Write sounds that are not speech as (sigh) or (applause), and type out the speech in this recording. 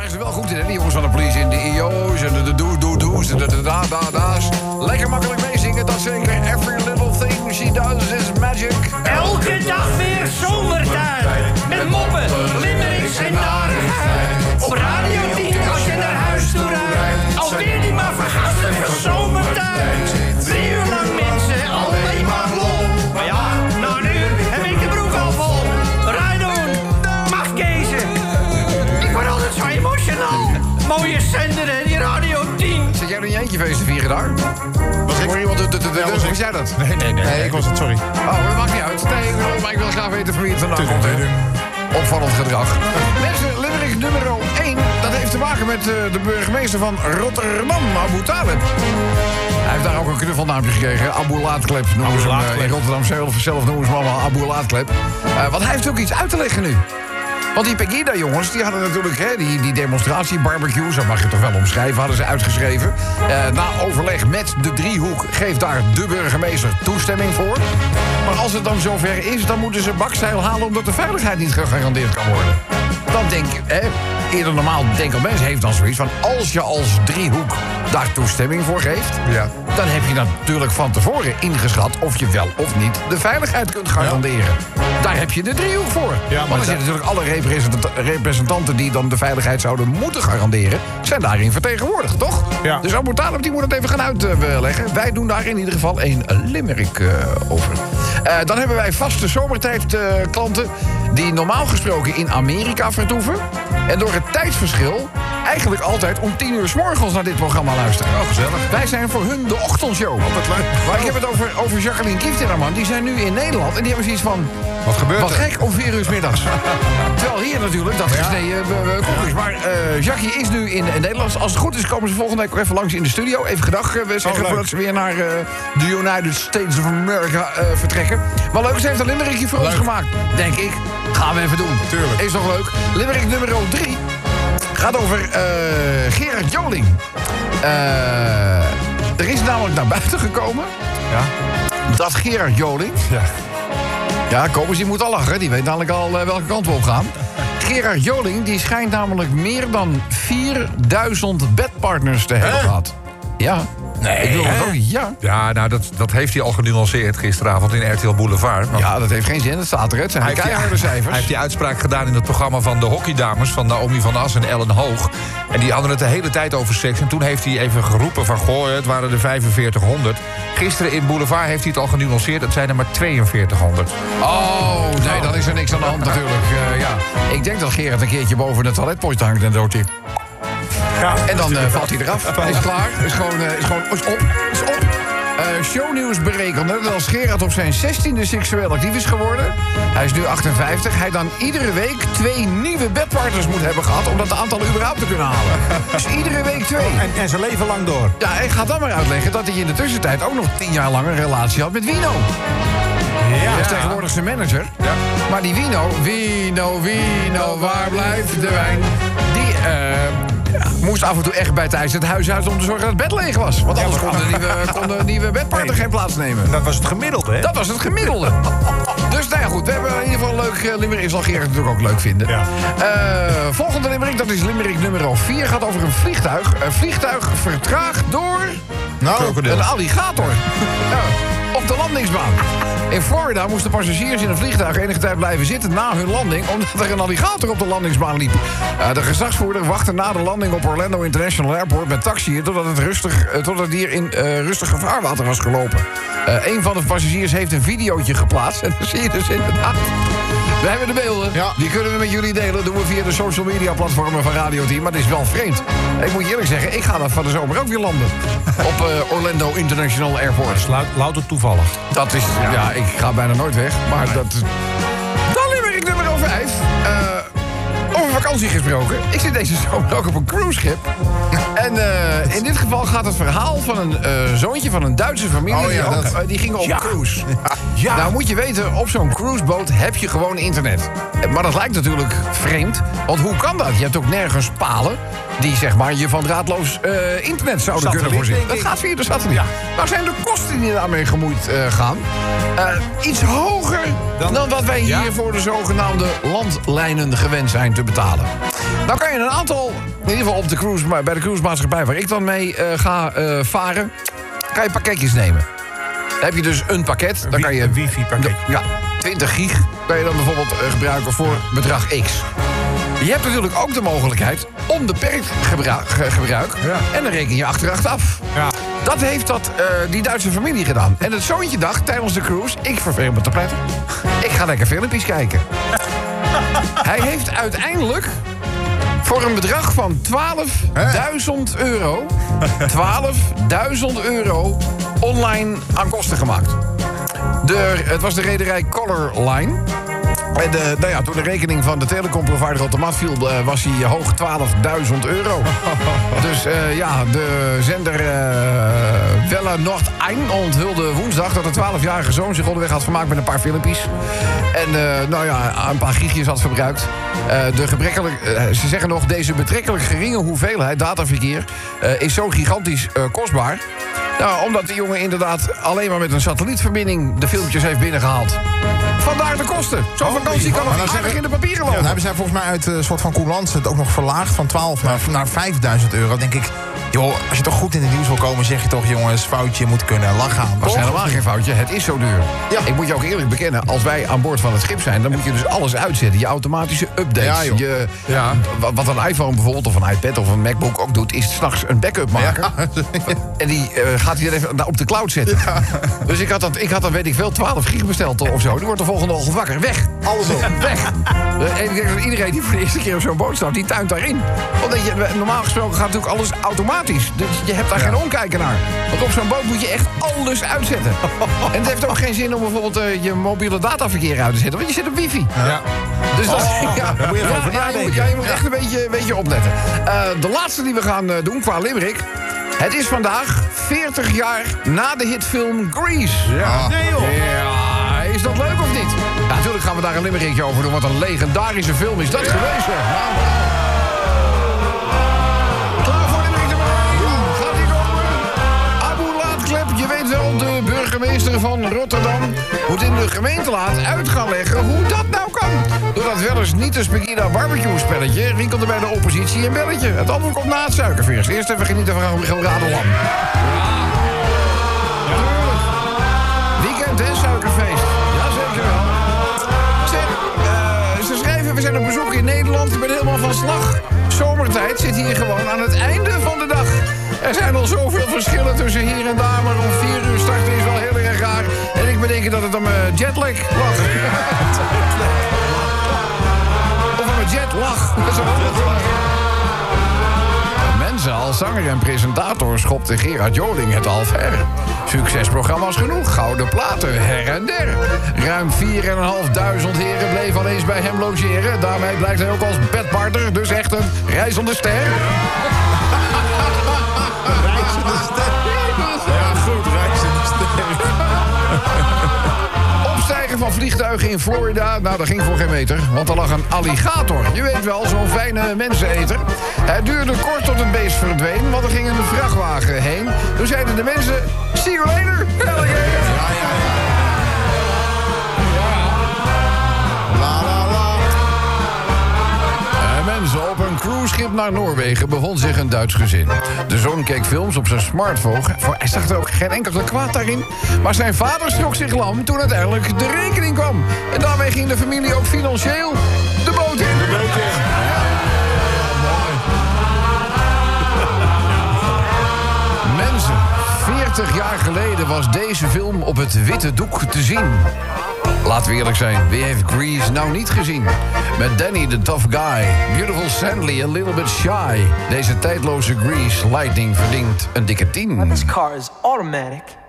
waren ze wel goed in, hè? Die jongens van de politie in de IO's en de de doe doe doe's en de de da da da's. Lekker makkelijk meezingen, dat zeker. Every little thing she does is magic. Elke dag weer zomertijd. Daar? Was ik? Hoor iemand de, de, de, de, was jij dat? Nee, nee, nee, nee, ik was het, sorry. Oh, dat maakt niet uit. Nee, maar ik wil graag weten van wie het vandaan komt. Opvallend gedrag. Mensen, Limerick nummer 1, dat heeft te maken met eh, de burgemeester van Rotterdam, Abu Talib. Hij heeft daar ook een knuffelnaampje gekregen. Abu Laatklep noemen ze hem. eh, In Rotterdam zelf, zelf noemen ze hem allemaal Abu Laatklep. Eh, want hij heeft ook iets uit te leggen nu. Want die Pegida-jongens, die hadden natuurlijk hè, die, die demonstratie, barbecue, zo mag je toch wel omschrijven, hadden ze uitgeschreven. Eh, na overleg met de driehoek geeft daar de burgemeester toestemming voor. Maar als het dan zover is, dan moeten ze bakzeil halen omdat de veiligheid niet gegarandeerd kan worden. Dan denk ik, hè, eerder normaal denken mensen heeft dan zoiets van... als je als driehoek daar toestemming voor geeft... Ja. Dan heb je natuurlijk van tevoren ingeschat... of je wel of niet de veiligheid kunt garanderen. Daar heb je de driehoek voor. Ja, maar Want er zitten natuurlijk alle representant- representanten... die dan de veiligheid zouden moeten garanderen... zijn daarin vertegenwoordigd, toch? Ja. Dus Abu Talib die moet het even gaan uitleggen. Wij doen daar in ieder geval een limerick eh, over. Eh, dan hebben wij vaste zomertijd eh, klanten... die normaal gesproken in Amerika vertoeven... en door het tijdsverschil eigenlijk altijd om 10 uur s morgens naar dit programma luisteren. Oh, gezellig. Wij zijn voor hun de ochtendshow. wat leuk. Maar ik heb het over, over Jacqueline Kieftinnerman. Die zijn nu in Nederland en die hebben zoiets van... Wat gebeurt Wat er? gek om 4 uur 's middags. (laughs) Terwijl hier natuurlijk dat gesneden eh, eh, koek is. Maar eh, Jackie is nu in, in Nederland. Als het goed is komen ze volgende week ook even langs in de studio. Even gedag eh, zeggen leuk. voordat ze weer naar eh, de United States of America eh, vertrekken. Maar leuk, ze heeft een limerickje voor ons gemaakt. Denk ik. Gaan we even doen. Tuurlijk. Is toch leuk? Limerick nummer 3 gaat over eh, Gerard Joling. Eh, er is namelijk naar buiten gekomen Ja? dat Gerard Joling... Ja. Ja, Kobus moet al lachen. Die weet namelijk al eh, welke kant we op gaan. (laughs) Gerard Joling die schijnt namelijk meer dan 4000 bedpartners te hebben gehad. Ja. Nee. Ik wil het ook. Ja. Ja, nou, dat, dat heeft hij al genuanceerd gisteravond in RTL Boulevard. Want ja, dat heeft geen zin. Dat staat er. Het zijn hij, heeft die, keiharde (laughs) hij heeft die uitspraak gedaan in het programma van de hockeydames... van Naomi van As en Ellen Hoog. En die hadden het de hele tijd over seks. En toen heeft hij even geroepen van... goh, het waren er 4500. Gisteren in Boulevard heeft hij het al genuanceerd. Het zijn er maar 4200. Oh, nee, dan is er niks aan de hand natuurlijk. Eh, ja. Ik denk dat Gerard een keertje boven de toiletpost hangt en doet hij. Ja. En dan eh, valt hij eraf. Hij is klaar. Is gewoon, eh, is gewoon is op. Is op. Eh, shownieuws berekende dat als Gerard op zijn 16e seksueel actief is geworden... hij is nu 58, hij dan iedere week twee nieuwe bedpartners moet hebben gehad... om dat aantal überhaupt te kunnen halen. (laughs) Dus iedere week twee. En, en zijn leven lang door. Ja, en ga dan maar uitleggen dat hij in de tussentijd ook nog tien jaar lang een relatie had met Wino. Ja. Hij is tegenwoordig zijn manager. Maar die Wino, Wino, Wino, waar blijft de wijn? Die eh, ja, moest af en toe echt bij Thijs het huis uit om te zorgen dat het bed leeg was. Want anders kon de nieuwe, kon nieuwe bedpartner geen plaats nemen. Dat was het gemiddelde, hè? Dat was het gemiddelde. (laughs) Dus nou ja, goed, we hebben in ieder geval een leuk uh, limerick. Zal Gerard natuurlijk ook leuk vinden. Ja. Eh, volgende limerick, dat is limerick nummer 4. Gaat over een vliegtuig. Een vliegtuig vertraagd door... Nou, Een alligator. Ja, op de landingsbaan. In Florida moesten passagiers in een vliegtuig enige tijd blijven zitten na hun landing... omdat er een alligator op de landingsbaan liep. Eh, de gezagsvoerder wachtte na de landing op Orlando International Airport... met taxiën totdat het, rustig, eh, totdat het dier in eh, rustig gevaarwater was gelopen. Eh, een van de passagiers heeft een videootje geplaatst. En (laughs) dan zie je dus inderdaad... We hebben de beelden. Ja. Die kunnen we met jullie delen. doen we via de social media platformen van Radio Team. Maar het is wel vreemd. Ik moet je eerlijk zeggen, ik ga dat van de zomer ook weer landen. (laughs) Op Orlando International Airport. Lou- louter toevallig. Dat is, ja. ik ga bijna nooit weg. Maar dat... Dan limerick nummer 5. over vakantie gesproken. Ik zit deze zomer ook op een cruiseschip. En eh, in dit geval gaat het verhaal van een eh, zoontje van een Duitse familie. Oh ja, die, ook, dat- eh, die gingen op Ja. cruise. (laughs) Ja. Nou moet je weten, op zo'n cruiseboot heb je gewoon internet. Maar dat lijkt natuurlijk vreemd. Want hoe kan dat? Je hebt ook nergens palen die zeg maar, je van draadloos internet zouden Satelliet, kunnen voorzien. Dat gaat via de satelliet. Nou zijn de kosten die daarmee gemoeid gaan... iets hoger dan, Dan- wat wij Ja. hier voor de zogenaamde landlijnen gewend zijn te betalen. Dan kan je een aantal in ieder geval op de cruise, maar bij de cruisemaatschappij waar ik dan mee eh, ga eh, varen, kan je pakketjes nemen. Dan heb je dus een pakket. Dan kan je, Een wifi-pakketje. Ja, 20 gig kan je dan bijvoorbeeld eh, gebruiken voor bedrag X. Je hebt natuurlijk ook de mogelijkheid onbeperkt gebruik, ge- gebruik Ja. en dan reken je achteraf af. Ja. Dat heeft dat, die Duitse familie gedaan. En het zoontje dacht tijdens de cruise... ik verveel me te pletten. Ik ga lekker filmpjes kijken. (laughs) Hij heeft uiteindelijk voor een bedrag van 12.000 euro... (laughs) 12.000 euro online aan kosten gemaakt. De, het was de rederij Color Line. En de, nou ja, toen de rekening van de telecomprovider op de mat viel... eh, was hij hoog 12.000 euro. (laughs) dus eh, ja, de zender eh Welle Noord 1 onthulde woensdag... dat de 12-jarige zoon zich onderweg had vermaakt met een paar filmpjes. En eh, nou ja, een paar gigjes had verbruikt. Eh, de gebrekkelijk, eh, ze zeggen nog, deze betrekkelijk geringe hoeveelheid dataverkeer... is zo gigantisch kostbaar... Nou, omdat die jongen inderdaad alleen maar met een satellietverbinding de filmpjes heeft binnengehaald. Vandaar de kosten. Zo'n vakantie kan nog dan aardig zeggen- in de papieren Dan lopen. hebben zij volgens mij uit een soort van coulance het ook nog verlaagd van 12 naar, naar 5000 euro. denk ik, joh, als je toch goed in het nieuws wil komen, zeg je toch, jongens, foutje moet kunnen lachen. Dat is helemaal geen foutje. Het is zo duur. Ja. Ik moet je ook eerlijk bekennen, als wij aan boord van het schip zijn... dan moet je dus alles uitzetten. Je automatische updates. Ja, je, Ja. wa- Wat een iPhone bijvoorbeeld, of een iPad of een MacBook ook doet... is s'nachts een backup maken. En die eh, gaat hij dan even op de cloud zetten. Dus ik had, dat, ik had dan, weet ik veel, 12 gig besteld of zo. Die wordt de volgende ochtend wakker. Weg. Alles op. Weg. En ik denk dat iedereen die voor de eerste keer op zo'n boot staat, die tuint daarin. Omdat je, normaal gesproken gaat natuurlijk alles automatisch. Dus je hebt daar geen omkijken naar. Want op zo'n boot moet je echt alles uitzetten. (laughs) En het heeft ook geen zin om bijvoorbeeld eh, je mobiele dataverkeer uit te zetten. Want je zit op wifi. Ja. Dus dat, (laughs) ja, daar moet je ja, over ja, je moet, nadenken. ja, je moet echt een beetje, een beetje opletten. Eh, de laatste die we gaan eh, doen qua limerick. Het is vandaag 40 jaar na de hitfilm Grease. Ja. Nee joh. Ja, is dat leuk of niet? Ja, natuurlijk gaan we daar een limerickje over doen. Wat een legendarische film is dat geweest, zeg. Burgemeester van Rotterdam... moet in de gemeentelaat uit gaan leggen hoe dat nou kan. Door dat wel eens niet te spaghetti barbecue spelletje... rinkelde bij de oppositie een belletje. Het antwoord komt na het suikerveers. Eerst even genieten van een geraden lam. Weekend, hè, suikerfeest. Jazeker wel. Eh, ze schrijven, we zijn op bezoek in Nederland. Ik ben helemaal van slag. Zomertijd zit hier gewoon aan het einde van de dag. Er zijn al zoveel verschillen tussen hier en daar... maar om vier uur starten is wel heel erg raar. En ik bedenk dat het om mijn jetlag lag. (laughs) of om mijn jetlag. Dat is Mensen als zanger en presentator schopte Gerard Joling het al ver. Succesprogramma's genoeg, gouden platen, her en der. Ruim 4.500 heren bleven al eens bij hem logeren. Daarmee blijkt hij ook als bedpartner, dus echt een reizende ster. Van vliegtuigen in Florida, nou dat ging voor geen meter. Want er lag een alligator. Je weet wel, zo'n fijne menseneter. Het duurde kort tot het beest verdween, want er ging een vrachtwagen heen. Toen zeiden de mensen, see you later, alligator. La op een cruiseschip naar Noorwegen bevond zich een Duits gezin. De zoon keek films op zijn smartphone. Voor- Hij zag er ook geen enkele kwaad daarin. Maar zijn vader schrok zich lam toen uiteindelijk de rekening kwam. En daarmee ging de familie ook financieel de boot in. De boot in. (laughs) Mensen, 40 jaar geleden was deze film op het witte doek te zien. Laten we eerlijk zijn, wie heeft Grease nou niet gezien? Met Danny the Tough Guy, Beautiful Sandly, A Little Bit Shy. Deze tijdloze Grease Lightning verdient een dikke 10. This car is automatic.